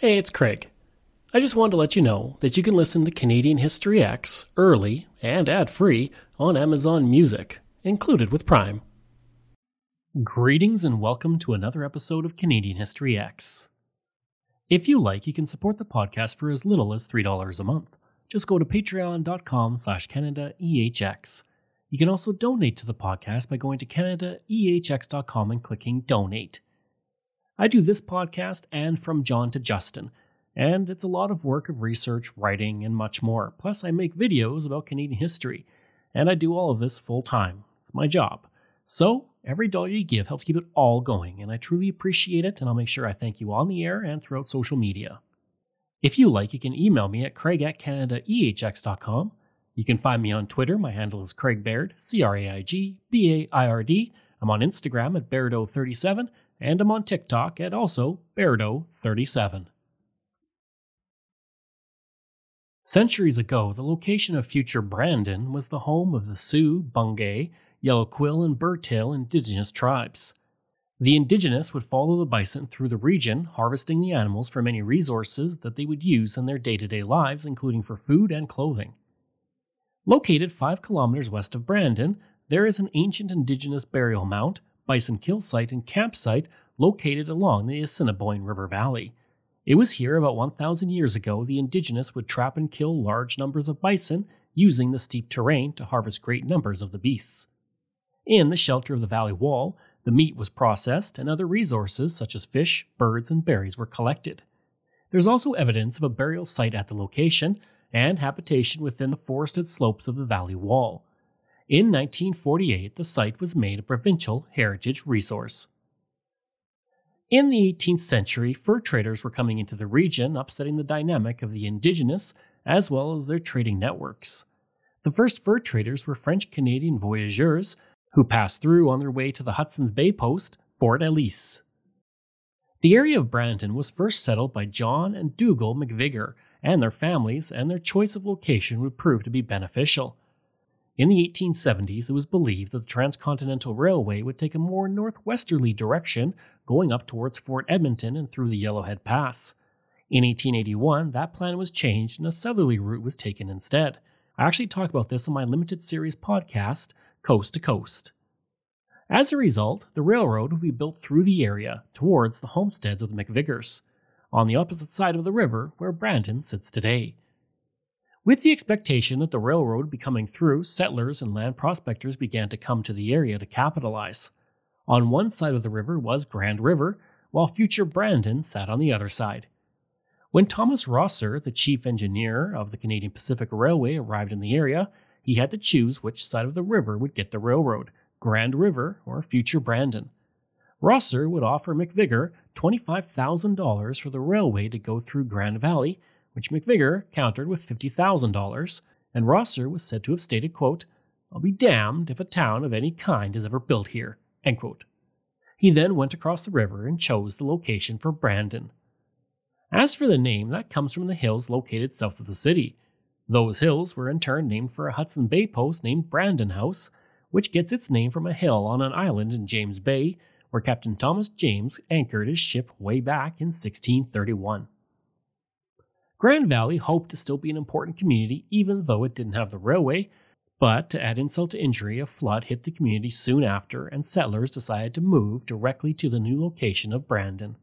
Hey, it's Craig. I just wanted to let you know that you can listen to Canadian History X early and ad free on Amazon Music, included with Prime. Greetings and welcome to another episode of Canadian History X. If you like, you can support the podcast for as little as $3 a month. Just go to patreon.com slash CanadaEHX. You can also donate to the podcast by going to CanadaEHX.com and clicking Donate. I do this podcast and From John to Justin, and it's a lot of work of research, writing, and much more. Plus, I make videos about Canadian history, and I do all of this full time. It's my job. So, every dollar you give helps keep it all going, and I truly appreciate it, and I'll make sure I thank you on the air and throughout social media. If you like, you can email me at craig at canadaehx.com. You can find me on Twitter. My handle is Craig Baird, C R A I G B A I R D. I'm on Instagram at Bairdo37, and I'm on TikTok at also Bairdo37. Centuries ago, the location of future Brandon was the home of the Sioux, Bungay, Yellow Quill, and Birdtail indigenous tribes. The indigenous would follow the bison through the region, harvesting the animals for many resources that they would use in their day to day lives, including for food and clothing. Located 5 kilometers west of Brandon, there is an ancient indigenous burial mound bison kill site and campsite located along the Assiniboine River Valley. It was here about 1,000 years ago the indigenous would trap and kill large numbers of bison using the steep terrain to harvest great numbers of the beasts. In the shelter of the valley wall, the meat was processed and other resources such as fish, birds, and berries were collected. There's also evidence of a burial site at the location and habitation within the forested slopes of the valley wall. In 1948, the site was made a provincial heritage resource. In the 18th century, fur traders were coming into the region, upsetting the dynamic of the indigenous as well as their trading networks. The first fur traders were French Canadian voyageurs who passed through on their way to the Hudson's Bay post, Fort Ellice. The area of Brandon was first settled by John and Dougal McVicar and their families, and their choice of location would prove to be beneficial. In the 1870s, it was believed that the Transcontinental Railway would take a more northwesterly direction, going up towards Fort Edmonton and through the Yellowhead Pass. In 1881, that plan was changed and a southerly route was taken instead. I actually talked about this on my limited series podcast, Coast to Coast. As a result, the railroad would be built through the area towards the homesteads of the McVicars, on the opposite side of the river where Brandon sits today. With the expectation that the railroad be coming through, settlers and land prospectors began to come to the area to capitalize. On one side of the river was Grand River, while future Brandon sat on the other side. When Thomas Rosser, the chief engineer of the Canadian Pacific Railway, arrived in the area, he had to choose which side of the river would get the railroad Grand River or future Brandon. Rosser would offer McVicar $25,000 for the railway to go through Grand Valley which McVicar countered with $50,000, and Rosser was said to have stated, quote, I'll be damned if a town of any kind is ever built here. He then went across the river and chose the location for Brandon. As for the name, that comes from the hills located south of the city. Those hills were in turn named for a Hudson Bay post named Brandon House, which gets its name from a hill on an island in James Bay where Captain Thomas James anchored his ship way back in 1631. Grand Valley hoped to still be an important community even though it didn't have the railway, but to add insult to injury, a flood hit the community soon after, and settlers decided to move directly to the new location of Brandon.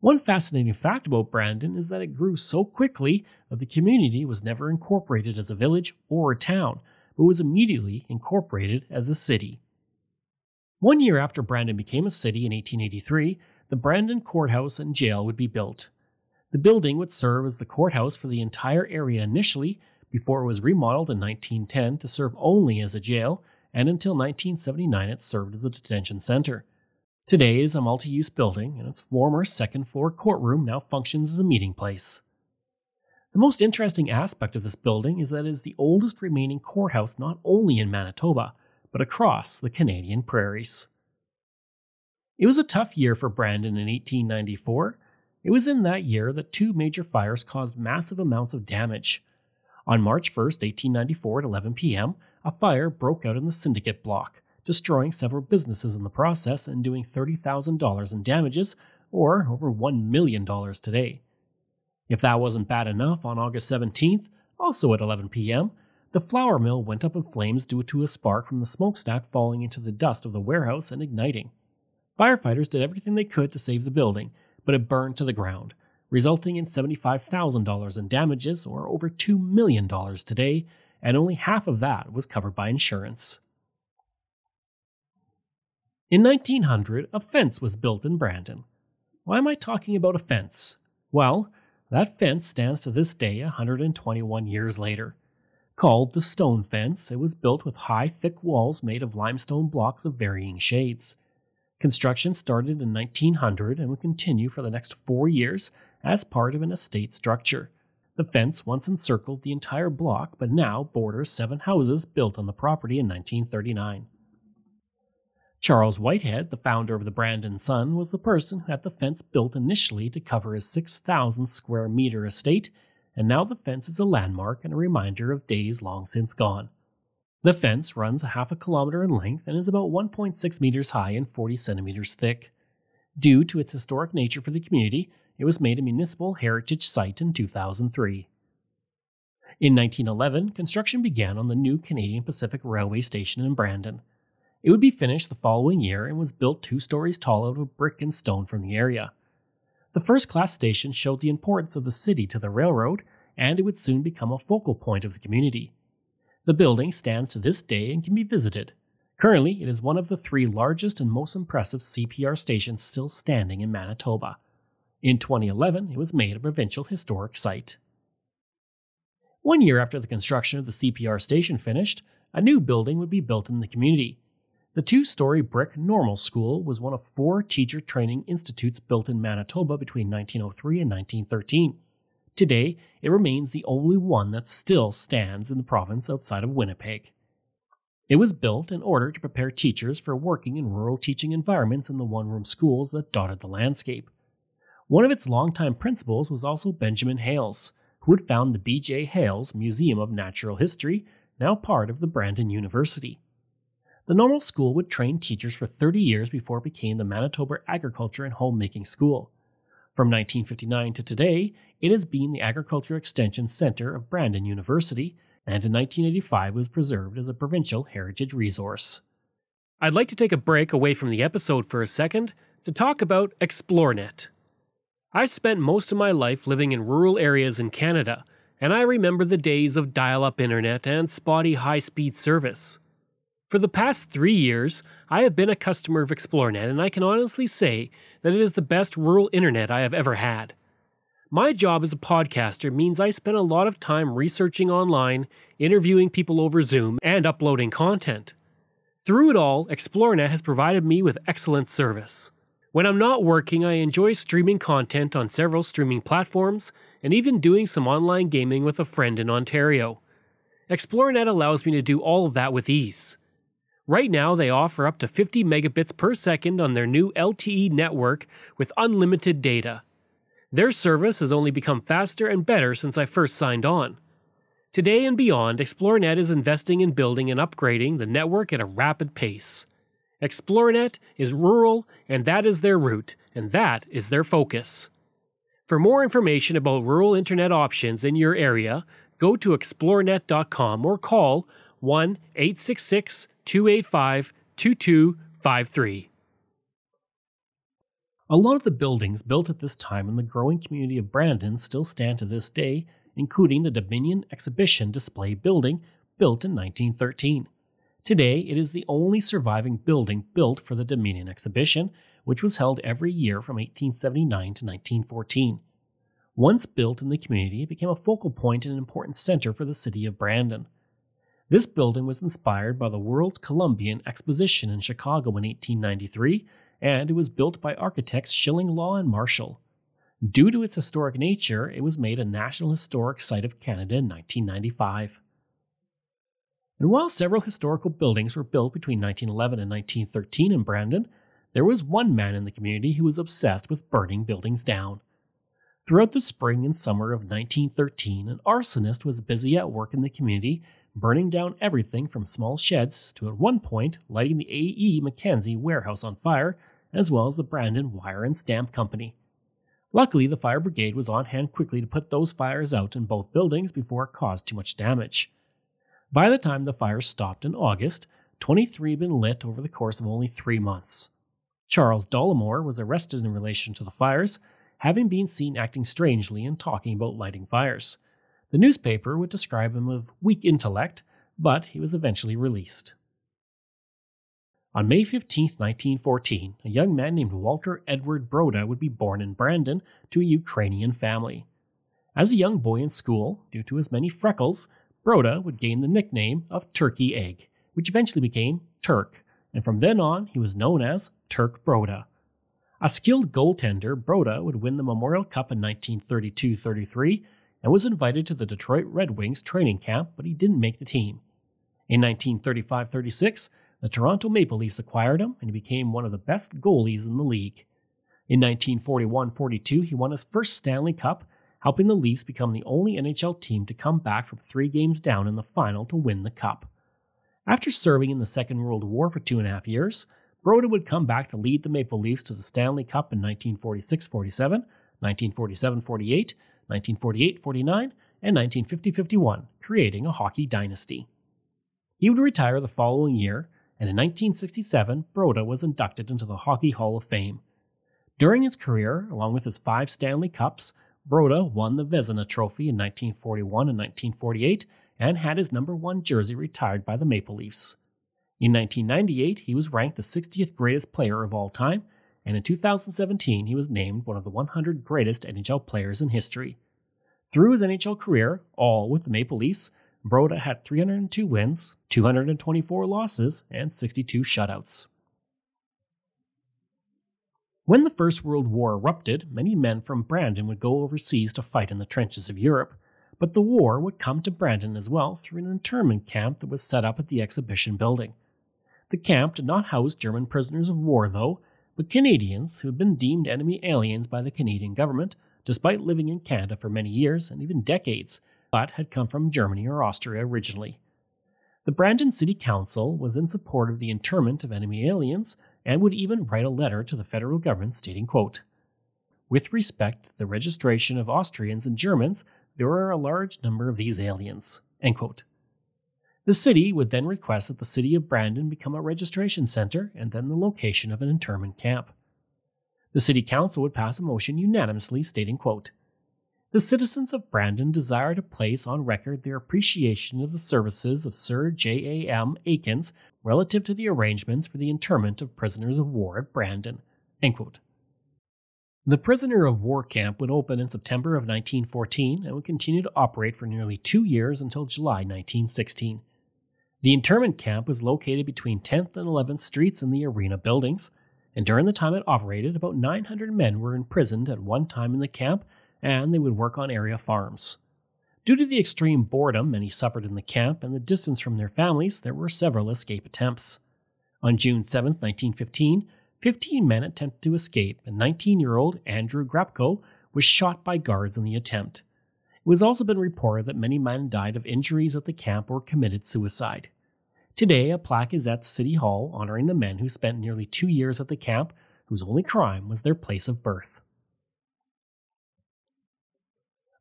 One fascinating fact about Brandon is that it grew so quickly that the community was never incorporated as a village or a town, but was immediately incorporated as a city. One year after Brandon became a city in 1883, the Brandon Courthouse and Jail would be built. The building would serve as the courthouse for the entire area initially, before it was remodeled in 1910 to serve only as a jail, and until 1979 it served as a detention center. Today it is a multi use building, and its former second floor courtroom now functions as a meeting place. The most interesting aspect of this building is that it is the oldest remaining courthouse not only in Manitoba, but across the Canadian prairies. It was a tough year for Brandon in 1894 it was in that year that two major fires caused massive amounts of damage. On March 1, 1894, at 11 p.m., a fire broke out in the Syndicate block, destroying several businesses in the process and doing $30,000 in damages, or over $1 million today. If that wasn't bad enough, on August 17th, also at 11 p.m., the flour mill went up in flames due to a spark from the smokestack falling into the dust of the warehouse and igniting. Firefighters did everything they could to save the building, but it burned to the ground, resulting in $75,000 in damages, or over $2 million today, and only half of that was covered by insurance. In 1900, a fence was built in Brandon. Why am I talking about a fence? Well, that fence stands to this day 121 years later. Called the Stone Fence, it was built with high, thick walls made of limestone blocks of varying shades. Construction started in 1900 and would continue for the next four years as part of an estate structure. The fence once encircled the entire block, but now borders seven houses built on the property in 1939. Charles Whitehead, the founder of the Brandon Sun, was the person who had the fence built initially to cover his 6,000 square meter estate, and now the fence is a landmark and a reminder of days long since gone. The fence runs a half a kilometer in length and is about 1.6 meters high and 40 centimeters thick. Due to its historic nature for the community, it was made a municipal heritage site in 2003. In 1911, construction began on the new Canadian Pacific Railway station in Brandon. It would be finished the following year and was built two stories tall out of brick and stone from the area. The first class station showed the importance of the city to the railroad, and it would soon become a focal point of the community. The building stands to this day and can be visited. Currently, it is one of the three largest and most impressive CPR stations still standing in Manitoba. In 2011, it was made a provincial historic site. One year after the construction of the CPR station finished, a new building would be built in the community. The two story brick Normal School was one of four teacher training institutes built in Manitoba between 1903 and 1913. Today, it remains the only one that still stands in the province outside of Winnipeg. It was built in order to prepare teachers for working in rural teaching environments in the one room schools that dotted the landscape. One of its longtime principals was also Benjamin Hales, who had found the B.J. Hales Museum of Natural History, now part of the Brandon University. The normal school would train teachers for 30 years before it became the Manitoba Agriculture and Homemaking School. From 1959 to today, it has been the Agriculture Extension Center of Brandon University, and in 1985 was preserved as a provincial heritage resource. I'd like to take a break away from the episode for a second to talk about ExploreNet. I spent most of my life living in rural areas in Canada, and I remember the days of dial up internet and spotty high speed service. For the past three years, I have been a customer of ExploreNet, and I can honestly say that it is the best rural internet I have ever had. My job as a podcaster means I spend a lot of time researching online, interviewing people over Zoom, and uploading content. Through it all, ExploreNet has provided me with excellent service. When I'm not working, I enjoy streaming content on several streaming platforms and even doing some online gaming with a friend in Ontario. ExploreNet allows me to do all of that with ease. Right now, they offer up to 50 megabits per second on their new LTE network with unlimited data. Their service has only become faster and better since I first signed on. Today and beyond, ExploreNet is investing in building and upgrading the network at a rapid pace. ExploreNet is rural, and that is their route, and that is their focus. For more information about rural internet options in your area, go to explorenet.com or call 1 866 285 2253. A lot of the buildings built at this time in the growing community of Brandon still stand to this day, including the Dominion Exhibition Display Building, built in 1913. Today, it is the only surviving building built for the Dominion Exhibition, which was held every year from 1879 to 1914. Once built in the community, it became a focal point and an important center for the city of Brandon. This building was inspired by the World's Columbian Exposition in Chicago in 1893, and it was built by architects Shillinglaw and Marshall. Due to its historic nature, it was made a National Historic Site of Canada in 1995. And while several historical buildings were built between 1911 and 1913 in Brandon, there was one man in the community who was obsessed with burning buildings down. Throughout the spring and summer of 1913, an arsonist was busy at work in the community burning down everything from small sheds to at one point lighting the A.E. Mackenzie warehouse on fire as well as the Brandon Wire and Stamp Company. Luckily, the fire brigade was on hand quickly to put those fires out in both buildings before it caused too much damage. By the time the fires stopped in August, 23 had been lit over the course of only three months. Charles Dollimore was arrested in relation to the fires, having been seen acting strangely and talking about lighting fires. The newspaper would describe him of weak intellect, but he was eventually released. On May 15, 1914, a young man named Walter Edward Broda would be born in Brandon to a Ukrainian family. As a young boy in school, due to his many freckles, Broda would gain the nickname of Turkey Egg, which eventually became Turk, and from then on he was known as Turk Broda. A skilled goaltender, Broda would win the Memorial Cup in 1932 33 and was invited to the Detroit Red Wings training camp, but he didn't make the team. In 1935 36, the Toronto Maple Leafs acquired him and he became one of the best goalies in the league. In 1941 42, he won his first Stanley Cup, helping the Leafs become the only NHL team to come back from three games down in the final to win the Cup. After serving in the Second World War for two and a half years, Broda would come back to lead the Maple Leafs to the Stanley Cup in 1946 47, 1947 48, 1948 49, and 1950 51, creating a hockey dynasty. He would retire the following year, and in 1967, Broda was inducted into the Hockey Hall of Fame. During his career, along with his five Stanley Cups, Broda won the Vezina Trophy in 1941 and 1948 and had his number one jersey retired by the Maple Leafs. In 1998, he was ranked the 60th greatest player of all time, and in 2017, he was named one of the 100 greatest NHL players in history. Through his NHL career, all with the Maple Leafs, Broda had 302 wins, 224 losses, and 62 shutouts. When the First World War erupted, many men from Brandon would go overseas to fight in the trenches of Europe, but the war would come to Brandon as well through an internment camp that was set up at the exhibition building. The camp did not house German prisoners of war, though, but Canadians who had been deemed enemy aliens by the Canadian government, despite living in Canada for many years and even decades, but had come from Germany or Austria originally. The Brandon City Council was in support of the internment of enemy aliens and would even write a letter to the federal government stating, quote, With respect to the registration of Austrians and Germans, there are a large number of these aliens. End quote. The city would then request that the city of Brandon become a registration center and then the location of an internment camp. The city council would pass a motion unanimously stating, quote, the citizens of Brandon desire to place on record their appreciation of the services of Sir J. A. M. Aikins relative to the arrangements for the internment of prisoners of war at Brandon. The prisoner of war camp would open in September of 1914 and would continue to operate for nearly two years until July 1916. The internment camp was located between 10th and 11th Streets in the arena buildings, and during the time it operated, about 900 men were imprisoned at one time in the camp and they would work on area farms. Due to the extreme boredom many suffered in the camp and the distance from their families, there were several escape attempts. On June 7, 1915, 15 men attempted to escape, and 19 year old Andrew Grapko was shot by guards in the attempt. It has also been reported that many men died of injuries at the camp or committed suicide. Today, a plaque is at the City Hall honoring the men who spent nearly two years at the camp, whose only crime was their place of birth.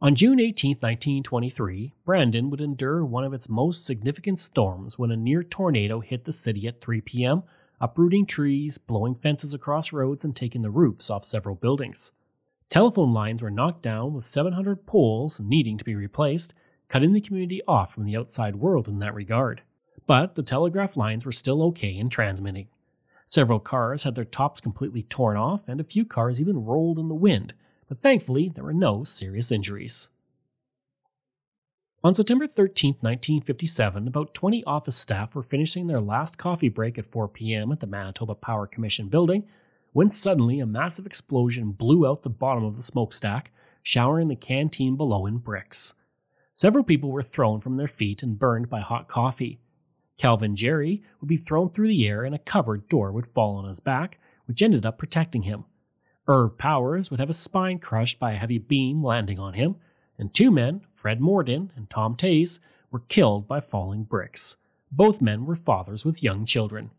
On June 18, 1923, Brandon would endure one of its most significant storms when a near tornado hit the city at 3 p.m., uprooting trees, blowing fences across roads, and taking the roofs off several buildings. Telephone lines were knocked down with 700 poles needing to be replaced, cutting the community off from the outside world in that regard. But the telegraph lines were still okay in transmitting. Several cars had their tops completely torn off, and a few cars even rolled in the wind, but thankfully there were no serious injuries. On September 13, 1957, about 20 office staff were finishing their last coffee break at 4 p.m. at the Manitoba Power Commission building when suddenly a massive explosion blew out the bottom of the smokestack, showering the canteen below in bricks. Several people were thrown from their feet and burned by hot coffee. Calvin Jerry would be thrown through the air and a cupboard door would fall on his back, which ended up protecting him. Irv Powers would have his spine crushed by a heavy beam landing on him, and two men, Fred Morden and Tom Tays, were killed by falling bricks. Both men were fathers with young children.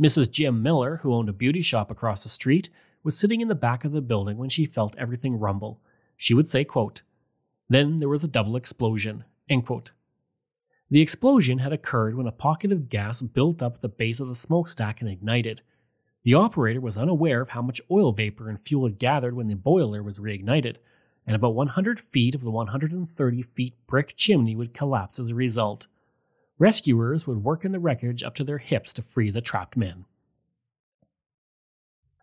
Mrs. Jim Miller, who owned a beauty shop across the street, was sitting in the back of the building when she felt everything rumble. She would say, quote, Then there was a double explosion. End quote. The explosion had occurred when a pocket of gas built up at the base of the smokestack and ignited. The operator was unaware of how much oil vapor and fuel had gathered when the boiler was reignited, and about 100 feet of the 130 feet brick chimney would collapse as a result. Rescuers would work in the wreckage up to their hips to free the trapped men.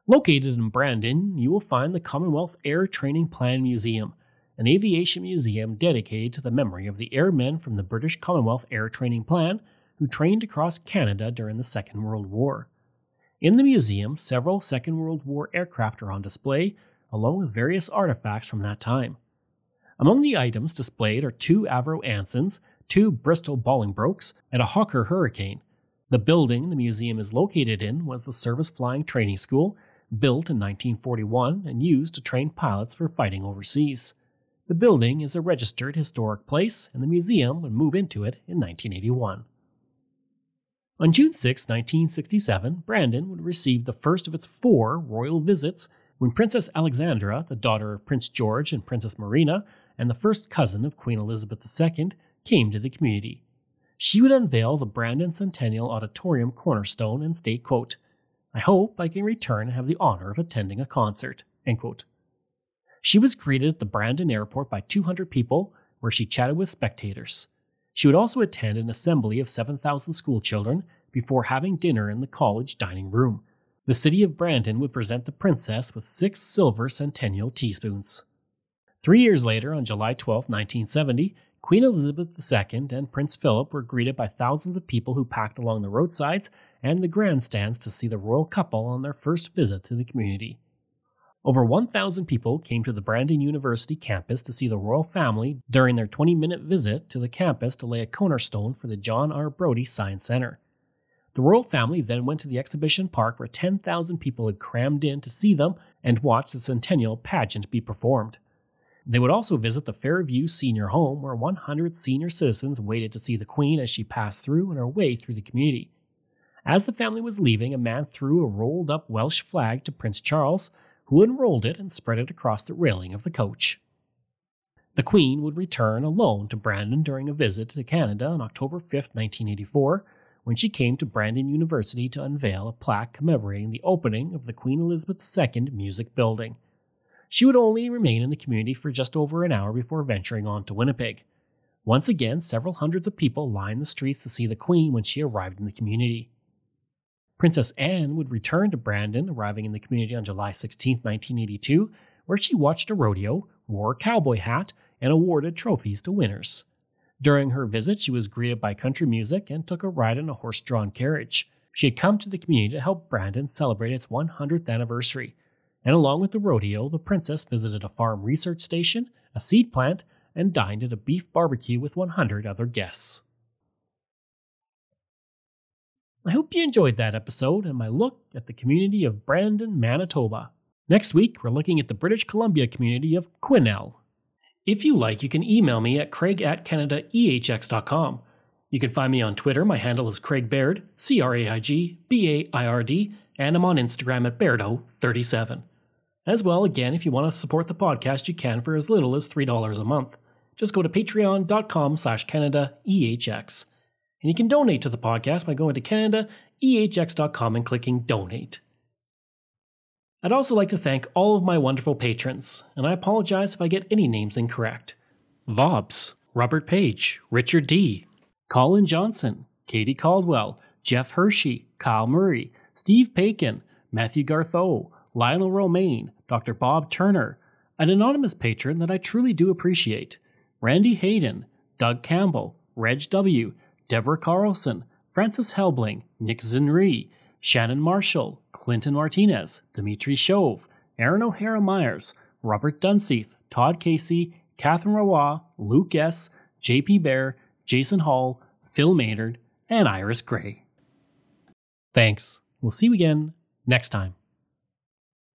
Located in Brandon, you will find the Commonwealth Air Training Plan Museum, an aviation museum dedicated to the memory of the airmen from the British Commonwealth Air Training Plan who trained across Canada during the Second World War. In the museum, several Second World War aircraft are on display, along with various artifacts from that time. Among the items displayed are two Avro Ansons, two Bristol Bolingbroke, and a Hawker Hurricane. The building the museum is located in was the Service Flying Training School, built in 1941 and used to train pilots for fighting overseas. The building is a registered historic place, and the museum would move into it in 1981. On June 6, 1967, Brandon would receive the first of its four royal visits when Princess Alexandra, the daughter of Prince George and Princess Marina, and the first cousin of Queen Elizabeth II, came to the community. She would unveil the Brandon Centennial Auditorium cornerstone and state, quote, I hope I can return and have the honor of attending a concert. She was greeted at the Brandon airport by 200 people, where she chatted with spectators. She would also attend an assembly of 7,000 schoolchildren before having dinner in the college dining room. The city of Brandon would present the princess with six silver centennial teaspoons. Three years later, on July 12, 1970, Queen Elizabeth II and Prince Philip were greeted by thousands of people who packed along the roadsides and the grandstands to see the royal couple on their first visit to the community. Over 1,000 people came to the Brandon University campus to see the royal family during their 20 minute visit to the campus to lay a cornerstone for the John R. Brodie Science Center. The royal family then went to the exhibition park where 10,000 people had crammed in to see them and watch the centennial pageant be performed. They would also visit the Fairview Senior Home where 100 senior citizens waited to see the Queen as she passed through on her way through the community. As the family was leaving, a man threw a rolled up Welsh flag to Prince Charles, who unrolled it and spread it across the railing of the coach. The Queen would return alone to Brandon during a visit to Canada on October 5, 1984, when she came to Brandon University to unveil a plaque commemorating the opening of the Queen Elizabeth II Music Building. She would only remain in the community for just over an hour before venturing on to Winnipeg. Once again, several hundreds of people lined the streets to see the Queen when she arrived in the community. Princess Anne would return to Brandon, arriving in the community on July 16, 1982, where she watched a rodeo, wore a cowboy hat, and awarded trophies to winners. During her visit, she was greeted by country music and took a ride in a horse drawn carriage. She had come to the community to help Brandon celebrate its 100th anniversary. And along with the rodeo, the princess visited a farm research station, a seed plant, and dined at a beef barbecue with 100 other guests. I hope you enjoyed that episode and my look at the community of Brandon, Manitoba. Next week, we're looking at the British Columbia community of Quesnel. If you like, you can email me at craig at canadaehx.com. You can find me on Twitter. My handle is Craig Baird, C R A I G B A I R D, and I'm on Instagram at Bairdo37. As well, again, if you want to support the podcast, you can for as little as $3 a month. Just go to patreon.com slash CanadaEHX. And you can donate to the podcast by going to CanadaEHX.com and clicking Donate. I'd also like to thank all of my wonderful patrons, and I apologize if I get any names incorrect. Vobs, Robert Page, Richard D., Colin Johnson, Katie Caldwell, Jeff Hershey, Kyle Murray, Steve Pakin, Matthew Gartho, Lionel Romaine, Dr. Bob Turner, an anonymous patron that I truly do appreciate, Randy Hayden, Doug Campbell, Reg W., Deborah Carlson, Francis Helbling, Nick Zinri, Shannon Marshall, Clinton Martinez, Dimitri Shove, Aaron O'Hara Myers, Robert Dunseith, Todd Casey, Catherine Rawa, Luke S., JP Bear, Jason Hall, Phil Maynard, and Iris Gray. Thanks. We'll see you again next time.